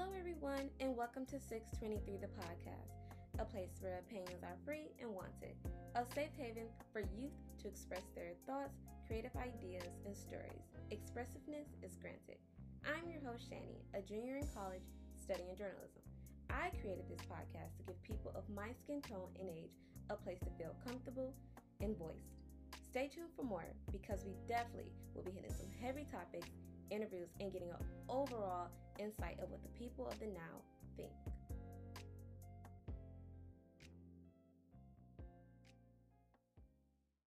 everyone, and welcome to 623 the podcast, a place where opinions are free and wanted, a safe haven for youth to express their thoughts, creative ideas, and stories. Expressiveness is granted. I'm your host, Shani, a junior in college studying journalism. I created this podcast to give people of my skin tone and age a place to feel comfortable and voiced. Stay tuned for more because we definitely will be hitting some heavy topics interviews and getting an overall insight of what the people of the now think.